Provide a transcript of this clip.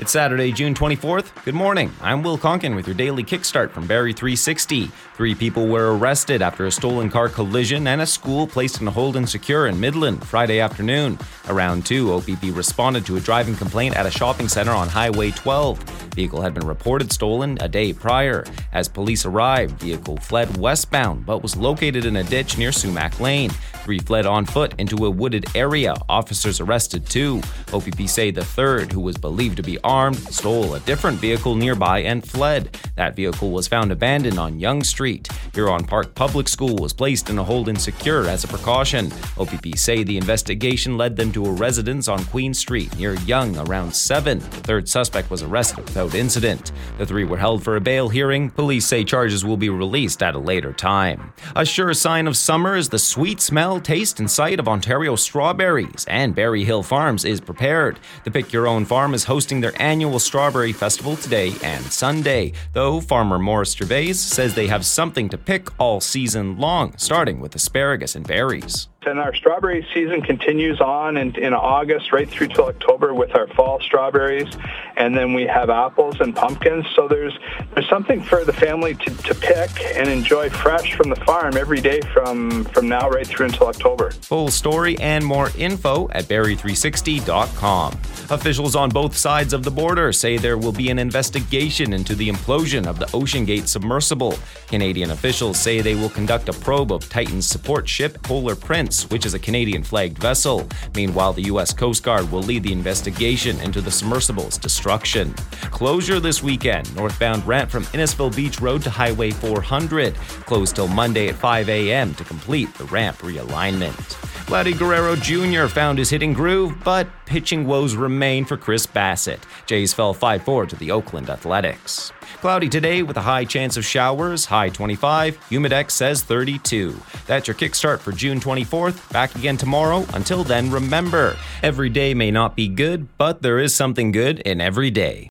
It's Saturday, June 24th. Good morning. I'm Will Conkin with your daily kickstart from Barrie 360. Three people were arrested after a stolen car collision and a school placed in a hold and secure in Midland Friday afternoon. Around 2, OPP responded to a driving complaint at a shopping center on Highway 12. Vehicle had been reported stolen a day prior. As police arrived, vehicle fled westbound but was located in a ditch near Sumac Lane. Three fled on foot into a wooded area. Officers arrested two. OPP say the third, who was believed to be armed, stole a different vehicle nearby and fled. That vehicle was found abandoned on Yonge Street. Huron Park Public School was placed in a hold and secure as a precaution. OPP say the investigation led them to a residence on Queen Street near Yonge around 7. The third suspect was arrested without incident. The three were held for a bail hearing. Police say charges will be released at a later time. A sure sign of summer is the sweet smell, taste, and sight of Ontario strawberries, and Barrie Hill Farms is prepared. The Pick Your Own Farm is hosting their annual Strawberry Festival today and Sunday, though farmer Morris Gervais says they have something to pick all season long, starting with asparagus and berries. And our strawberry season continues on in, in August right through to October with our fall strawberries. And then we have apples and pumpkins. So there's there's something for the family to, to pick and enjoy fresh from the farm every day from, from now right through until October. Full story and more info at barrie360.com. Officials on both sides of the border say there will be an investigation into the implosion of the OceanGate submersible. Canadian officials say they will conduct a probe of Titan's support ship Polar Prince, which is a Canadian flagged vessel. Meanwhile, the U.S. Coast Guard will lead the investigation into the submersible's destruction. Closure this weekend northbound ramp from Innisfil Beach Road to Highway 400. Closed till Monday at 5 a.m. to complete the ramp realignment. Vladdy Guerrero Jr. found his hitting groove, but pitching woes remain for Chris Bassitt. Jays fell 5 4 to the Oakland Athletics. Cloudy today with a high chance of showers, high 25. Humidex says 32. That's your kickstart for June 24th. Back again tomorrow. Until then, remember every day may not be good, but there is something good in every day.